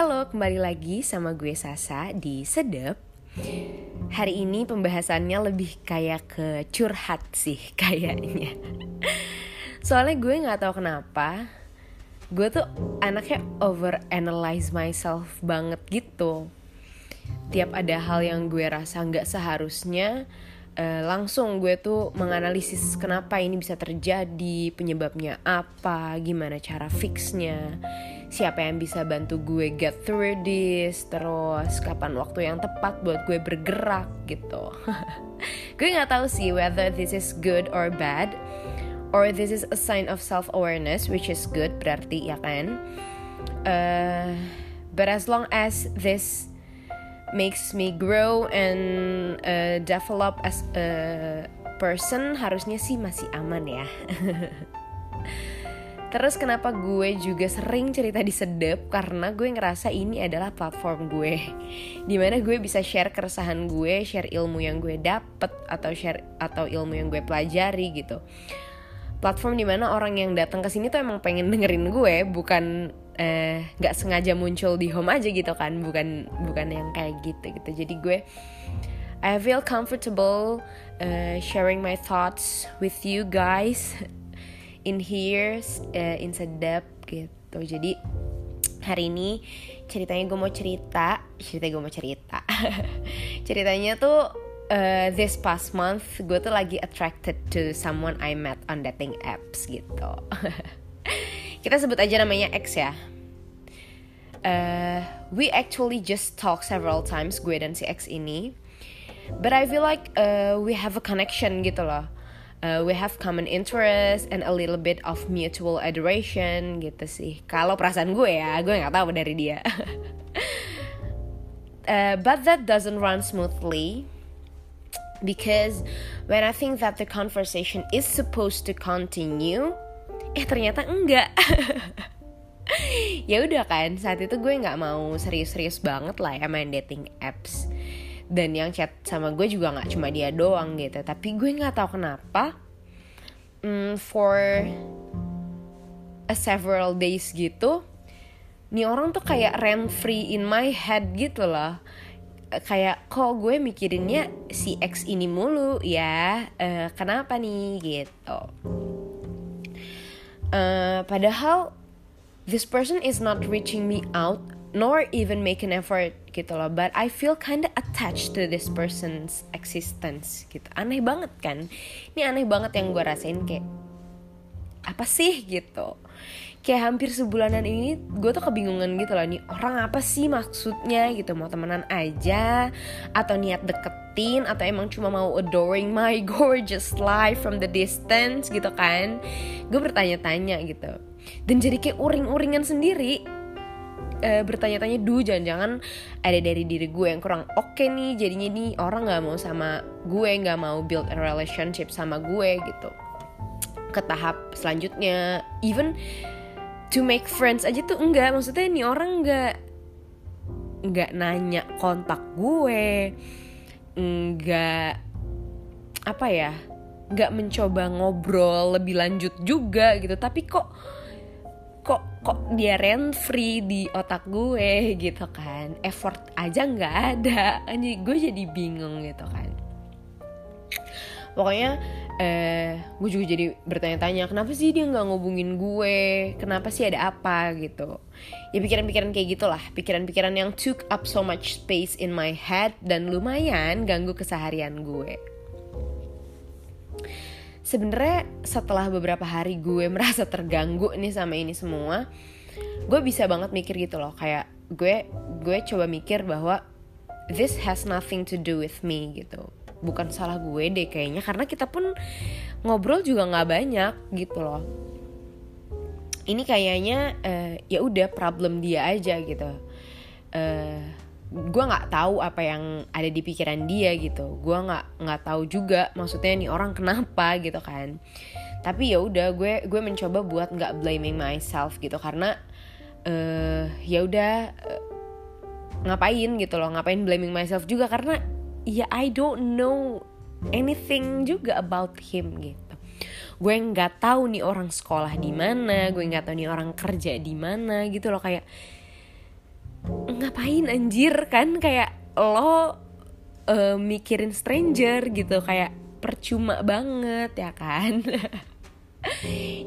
Halo, kembali lagi sama gue Sasa di Sedep. Hari ini pembahasannya lebih kayak ke curhat sih kayaknya. Soalnya gue nggak tahu kenapa, gue tuh anaknya over analyze myself banget gitu. Tiap ada hal yang gue rasa nggak seharusnya, uh, langsung gue tuh menganalisis kenapa ini bisa terjadi, penyebabnya apa, gimana cara fixnya siapa yang bisa bantu gue get through this terus kapan waktu yang tepat buat gue bergerak gitu. Gue nggak tahu sih whether this is good or bad or this is a sign of self awareness which is good berarti ya kan? Uh, but as long as this makes me grow and uh, develop as a person harusnya sih masih aman ya Terus kenapa gue juga sering cerita di Sedep? Karena gue ngerasa ini adalah platform gue. Di mana gue bisa share keresahan gue, share ilmu yang gue dapet atau share atau ilmu yang gue pelajari gitu. Platform di mana orang yang datang ke sini tuh emang pengen dengerin gue bukan eh, nggak eh, sengaja muncul di home aja gitu kan. Bukan bukan yang kayak gitu gitu. Jadi gue I feel comfortable uh, sharing my thoughts with you guys in here uh, in sedap gitu. Jadi hari ini ceritanya gue mau cerita cerita gue mau cerita. Ceritanya tuh uh, this past month gue tuh lagi attracted to someone I met on dating apps gitu. Kita sebut aja namanya X ya. Uh, we actually just talk several times gue dan si X ini. But I feel like uh, we have a connection gitu loh uh, we have common interest and a little bit of mutual adoration gitu sih. Kalau perasaan gue ya gue nggak tahu dari dia. Uh, but that doesn't run smoothly because when I think that the conversation is supposed to continue eh ternyata enggak. Ya udah kan saat itu gue nggak mau serius-serius banget lah ya main dating apps dan yang chat sama gue juga nggak cuma dia doang gitu. Tapi gue nggak tahu kenapa um, for a several days gitu nih orang tuh kayak rent free in my head gitu loh. Kayak kok gue mikirinnya si X ini mulu ya uh, kenapa nih gitu. Uh, padahal this person is not reaching me out nor even make an effort gitu loh. But I feel kinda attached to this person's existence gitu. Aneh banget kan? Ini aneh banget yang gue rasain kayak apa sih gitu? Kayak hampir sebulanan ini gue tuh kebingungan gitu loh. Nih orang apa sih maksudnya gitu? Mau temenan aja? Atau niat deketin? Atau emang cuma mau adoring my gorgeous life from the distance gitu kan? Gue bertanya-tanya gitu. Dan jadi kayak uring-uringan sendiri uh, bertanya-tanya du jangan-jangan ada dari diri gue yang kurang oke okay nih jadinya nih orang nggak mau sama gue nggak mau build a relationship sama gue gitu. Ke tahap selanjutnya even to make friends aja tuh enggak maksudnya nih orang nggak nggak nanya kontak gue nggak apa ya nggak mencoba ngobrol lebih lanjut juga gitu. Tapi kok kok dia rent free di otak gue gitu kan. Effort aja nggak ada. Anjir gue jadi bingung gitu kan. Pokoknya eh gue juga jadi bertanya-tanya kenapa sih dia nggak ngubungin gue? Kenapa sih ada apa gitu? Ya pikiran-pikiran kayak gitulah. Pikiran-pikiran yang took up so much space in my head dan lumayan ganggu keseharian gue sebenarnya setelah beberapa hari gue merasa terganggu nih sama ini semua gue bisa banget mikir gitu loh. Kayak gue gue coba mikir bahwa this has nothing to do with me gitu. Bukan salah gue deh kayaknya karena kita pun ngobrol juga nggak banyak gitu loh. Ini kayaknya uh, ya udah problem dia aja gitu. Uh, gue nggak tahu apa yang ada di pikiran dia gitu. Gue nggak nggak tahu juga maksudnya nih orang kenapa gitu kan. Tapi ya udah gue gue mencoba buat nggak blaming myself gitu. Karena uh, ya udah uh, ngapain gitu loh ngapain blaming myself juga. Karena ya I don't know anything juga about him gitu. Gue nggak tahu nih orang sekolah di mana gue nggak tahu nih orang kerja di mana gitu loh. Kayak ngapain anjir? Kan kayak lo uh, mikirin stranger gitu kayak percuma banget ya kan?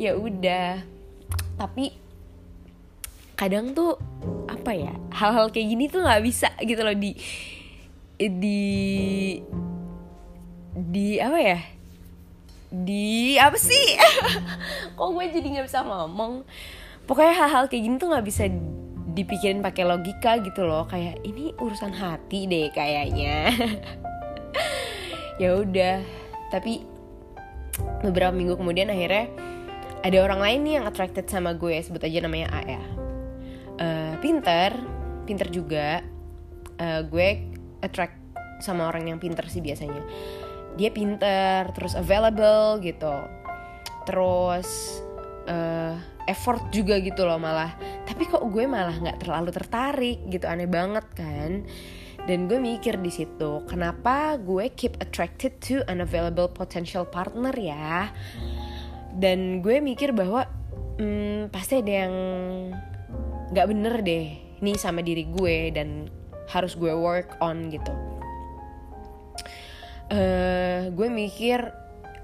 Ya udah. Tapi kadang tuh apa ya hal-hal kayak gini tuh nggak bisa gitu loh di di di apa ya? Di apa sih? Kok gue jadi nggak bisa ngomong? Pokoknya hal-hal kayak gini tuh nggak bisa dipikirin pakai logika gitu loh. Kayak ini urusan hati deh kayaknya. Ya udah. Tapi beberapa minggu kemudian akhirnya ada orang lain nih yang attracted sama gue. Sebut aja namanya A ya uh, pinter. Pinter juga. Uh, gue attract sama orang yang pinter sih biasanya. Dia pinter terus available gitu. Terus uh, effort juga gitu loh malah. Tapi kok gue malah nggak terlalu tertarik gitu aneh banget kan. Dan gue mikir di situ kenapa gue keep attracted to unavailable potential partner ya? Dan gue mikir bahwa hmm, pasti ada yang nggak bener deh nih sama diri gue dan harus gue work on gitu. Uh, gue mikir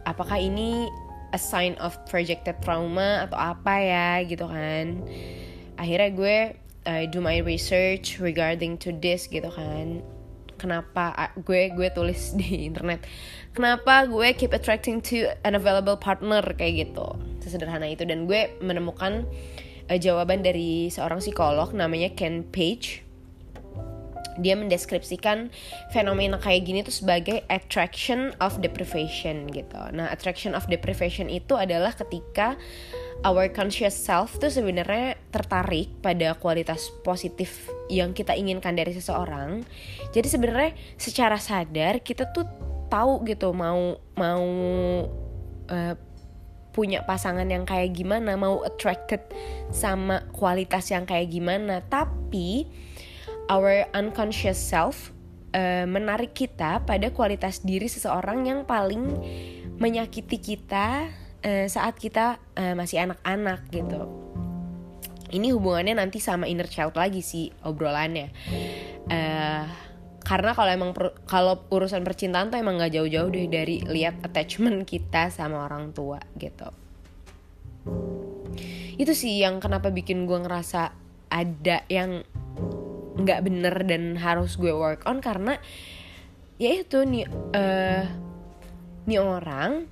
apakah ini a sign of projected trauma atau apa ya gitu kan. Akhirnya gue uh, do my research regarding to this gitu kan. Kenapa gue gue tulis di internet kenapa gue keep attracting to an available partner kayak gitu. Sesederhana itu. Dan gue menemukan uh, jawaban dari seorang psikolog namanya Ken Page dia mendeskripsikan fenomena kayak gini tuh sebagai attraction of deprivation gitu. Nah, attraction of deprivation itu adalah ketika our conscious self tuh sebenarnya tertarik pada kualitas positif yang kita inginkan dari seseorang. Jadi sebenarnya secara sadar kita tuh tahu gitu mau mau uh, punya pasangan yang kayak gimana, mau attracted sama kualitas yang kayak gimana, tapi our unconscious self uh, menarik kita pada kualitas diri seseorang yang paling menyakiti kita uh, saat kita uh, masih anak-anak gitu. Ini hubungannya nanti sama inner child lagi sih obrolannya. Uh, karena kalau emang kalau urusan percintaan tuh emang nggak jauh-jauh deh dari lihat attachment kita sama orang tua gitu. Itu sih yang kenapa bikin gue ngerasa ada yang nggak bener dan harus gue work on karena ya itu nih uh, nih orang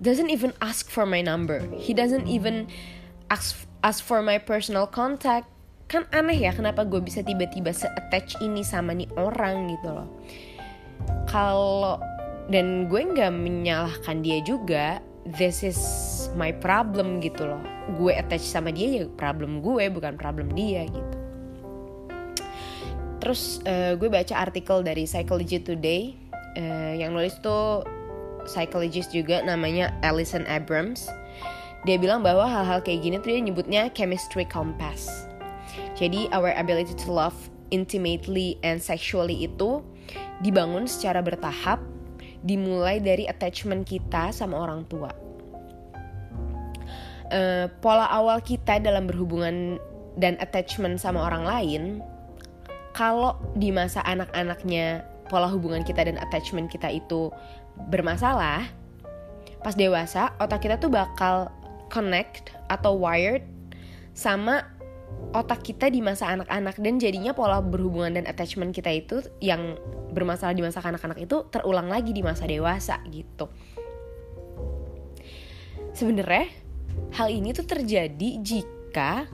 doesn't even ask for my number. He doesn't even ask ask for my personal contact. Kan aneh ya kenapa gue bisa tiba-tiba se-attach ini sama nih orang gitu loh. Kalau dan gue nggak menyalahkan dia juga this is my problem gitu loh. Gue attach sama dia ya problem gue bukan problem dia gitu terus uh, gue baca artikel dari Psychology Today uh, yang nulis tuh psychologist juga namanya Alison Abrams. Dia bilang bahwa hal-hal kayak gini tuh dia nyebutnya chemistry compass. Jadi our ability to love intimately and sexually itu dibangun secara bertahap dimulai dari attachment kita sama orang tua. Uh, pola awal kita dalam berhubungan dan attachment sama orang lain kalau di masa anak-anaknya pola hubungan kita dan attachment kita itu bermasalah, pas dewasa otak kita tuh bakal connect atau wired sama otak kita di masa anak-anak dan jadinya pola berhubungan dan attachment kita itu yang bermasalah di masa anak-anak itu terulang lagi di masa dewasa gitu. Sebenarnya hal ini tuh terjadi jika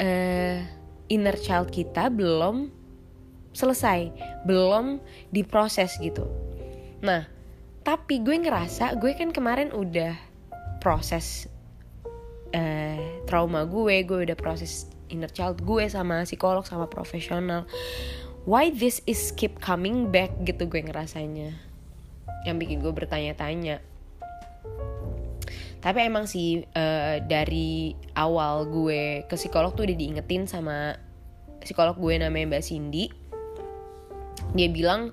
uh, inner child kita belum selesai, belum diproses gitu. Nah, tapi gue ngerasa gue kan kemarin udah proses uh, trauma gue, gue udah proses inner child gue sama psikolog sama profesional. Why this is keep coming back gitu gue ngerasanya. Yang bikin gue bertanya-tanya tapi emang sih uh, dari awal gue ke psikolog tuh udah diingetin sama psikolog gue namanya Mbak Cindy. Dia bilang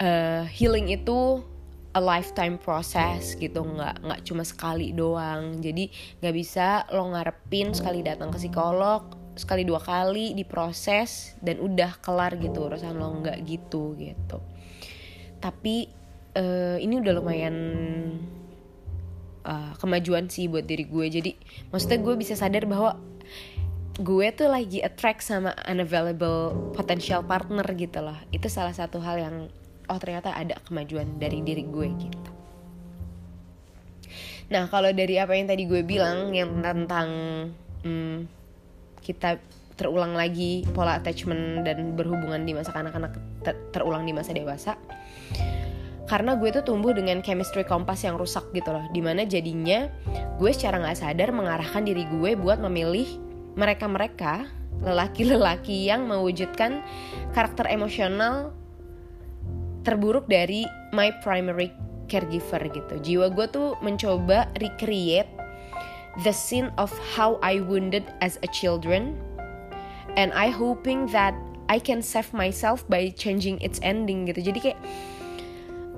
uh, healing itu a lifetime process gitu. Nggak nggak cuma sekali doang. Jadi nggak bisa lo ngarepin sekali datang ke psikolog sekali dua kali diproses dan udah kelar gitu urusan lo. Nggak gitu gitu. Tapi uh, ini udah lumayan uh, kemajuan sih buat diri gue. Jadi maksudnya gue bisa sadar bahwa gue tuh lagi attract sama unavailable potential partner gitu loh. Itu salah satu hal yang oh ternyata ada kemajuan dari diri gue gitu. Nah kalau dari apa yang tadi gue bilang yang tentang hmm, kita terulang lagi pola attachment dan berhubungan di masa kanak-kanak ter terulang di masa dewasa karena gue tuh tumbuh dengan chemistry kompas yang rusak gitu loh. Di mana jadinya gue secara nggak sadar mengarahkan diri gue buat memilih mereka-mereka lelaki-lelaki yang mewujudkan karakter emosional terburuk dari my primary caregiver gitu. Jiwa gue tuh mencoba recreate the scene of how I wounded as a children and I hoping that I can save myself by changing its ending gitu. Jadi kayak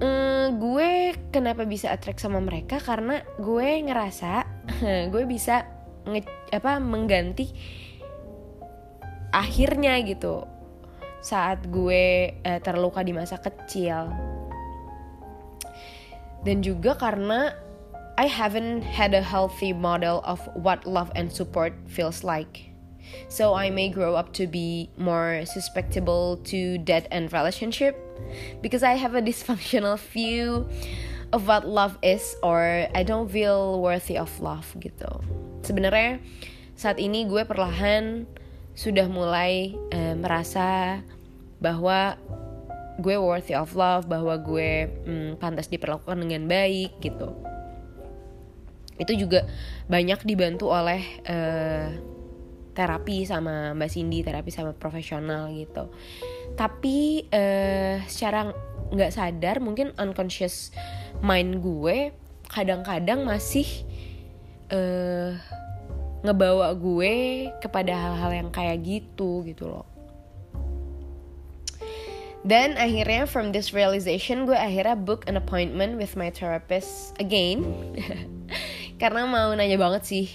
mm, gue kenapa bisa attract sama mereka? Karena gue ngerasa gue bisa nge, apa mengganti akhirnya gitu. Saat gue uh, terluka di masa kecil. Dan juga karena I haven't had a healthy model of what love and support feels like so I may grow up to be more susceptible to dead end relationship because I have a dysfunctional view of what love is or I don't feel worthy of love gitu. Sebenarnya saat ini gue perlahan sudah mulai eh, merasa bahwa gue worthy of love, bahwa gue hmm, pantas diperlakukan dengan baik gitu. Itu juga banyak dibantu oleh eh, terapi sama Mbak Cindy, terapi sama profesional gitu. Tapi uh, secara nggak sadar mungkin unconscious mind gue kadang-kadang masih uh, ngebawa gue kepada hal-hal yang kayak gitu gitu loh. Dan akhirnya from this realization gue akhirnya book an appointment with my therapist again Karena mau nanya banget sih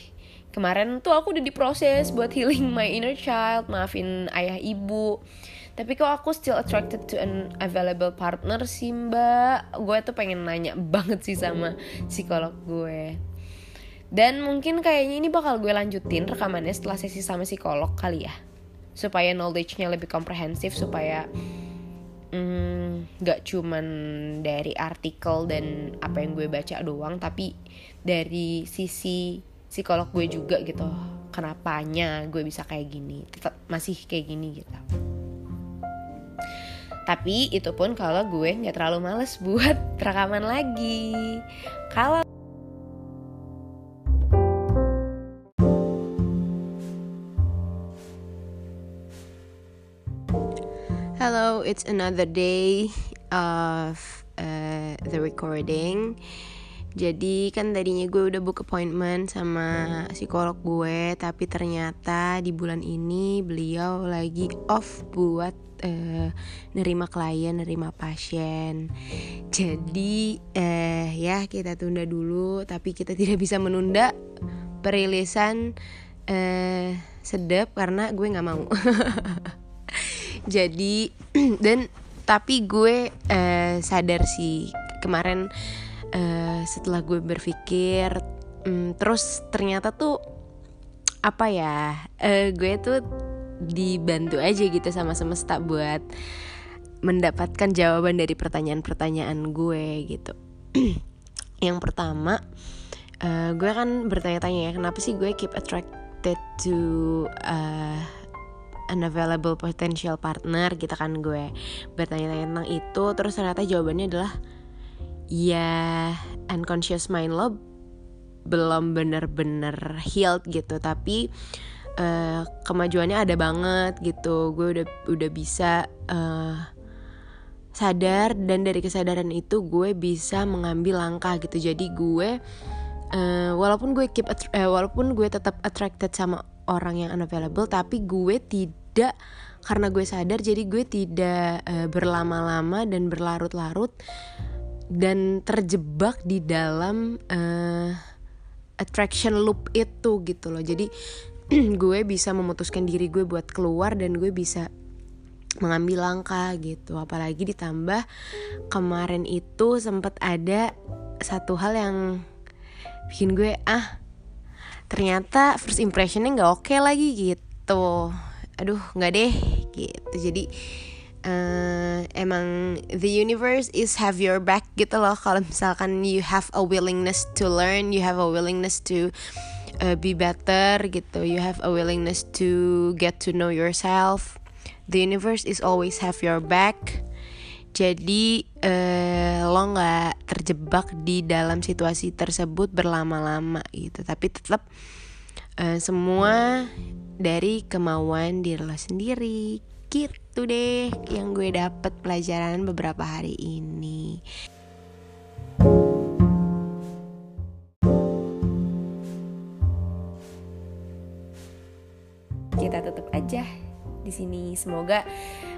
kemarin tuh aku udah diproses buat healing my inner child maafin ayah ibu. Tapi kok aku still attracted to an available partner sih mbak? Gue tuh pengen nanya banget sih sama psikolog gue. Dan mungkin kayaknya ini bakal gue lanjutin rekamannya setelah sesi sama psikolog kali ya. Supaya knowledge-nya lebih komprehensif supaya mm, mm, cuman dari artikel dan apa yang gue baca doang tapi dari sisi psikolog gue juga gitu kenapanya gue bisa kayak gini tetap masih kayak gini gitu tapi itu pun kalau gue nggak terlalu males buat rekaman lagi kalau Hello, it's another day of uh, the recording. Jadi kan tadinya gue udah book appointment sama psikolog gue Tapi ternyata di bulan ini beliau lagi off buat uh, nerima klien, nerima pasien. Jadi uh, ya kita tunda dulu Tapi kita tidak bisa menunda perilisan uh, sedep karena gue gak mau. Jadi dan tapi gue uh, sadar sih kemarin setelah gue berpikir um, terus ternyata tuh apa ya uh, gue tuh dibantu aja gitu sama semesta buat mendapatkan jawaban dari pertanyaan-pertanyaan gue gitu. Yang pertama uh, gue kan bertanya-tanya ya kenapa sih gue keep attracted to uh, unavailable potential partner gitu kan gue. Bertanya-tanya tentang itu terus ternyata jawabannya adalah ya unconscious mind lo belum bener-bener healed gitu. Tapi uh, kemajuannya ada banget gitu. Gue udah udah bisa uh, sadar dan dari kesadaran itu gue bisa mengambil langkah gitu. Jadi gue uh, walaupun gue keep uh, walaupun gue tetap attracted sama orang yang unavailable tapi gue tidak karena gue sadar jadi gue tidak uh, berlama-lama dan berlarut-larut dan terjebak di dalam uh, attraction loop itu gitu loh. Jadi gue bisa memutuskan diri gue buat keluar dan gue bisa mengambil langkah gitu. Apalagi ditambah kemarin itu sempat ada satu hal yang bikin gue ah ternyata first impressionnya nggak oke okay lagi gitu. Aduh nggak deh gitu. Jadi uh, emang the universe is have your back gitu loh. Kalau misalkan you have a willingness to learn you have a willingness to uh, be better gitu. You have a willingness to get to know yourself. The universe is always have your back. Jadi uh, lo nggak terjebak di dalam situasi tersebut berlama-lama gitu. Tapi tetap uh, semua dari kemauan diri lo sendiri gitu deh yang gue dapet pelajaran beberapa hari ini kita tutup aja di sini. Semoga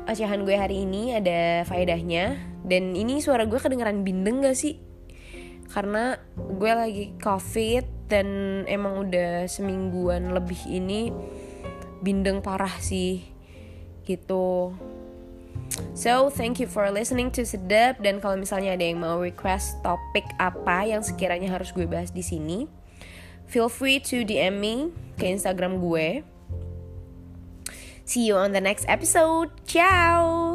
ocehan gue hari ini ada faedahnya dan ini suara gue kedengeran bindeng gak sih? Karena gue lagi covid dan emang udah semingguan lebih ini bindeng parah sih gitu. So, thank you for listening to Sedap dan kalau misalnya ada yang mau request topik apa yang sekiranya harus gue bahas di sini, feel free to DM me ke Instagram gue See you on the next episode. Ciao.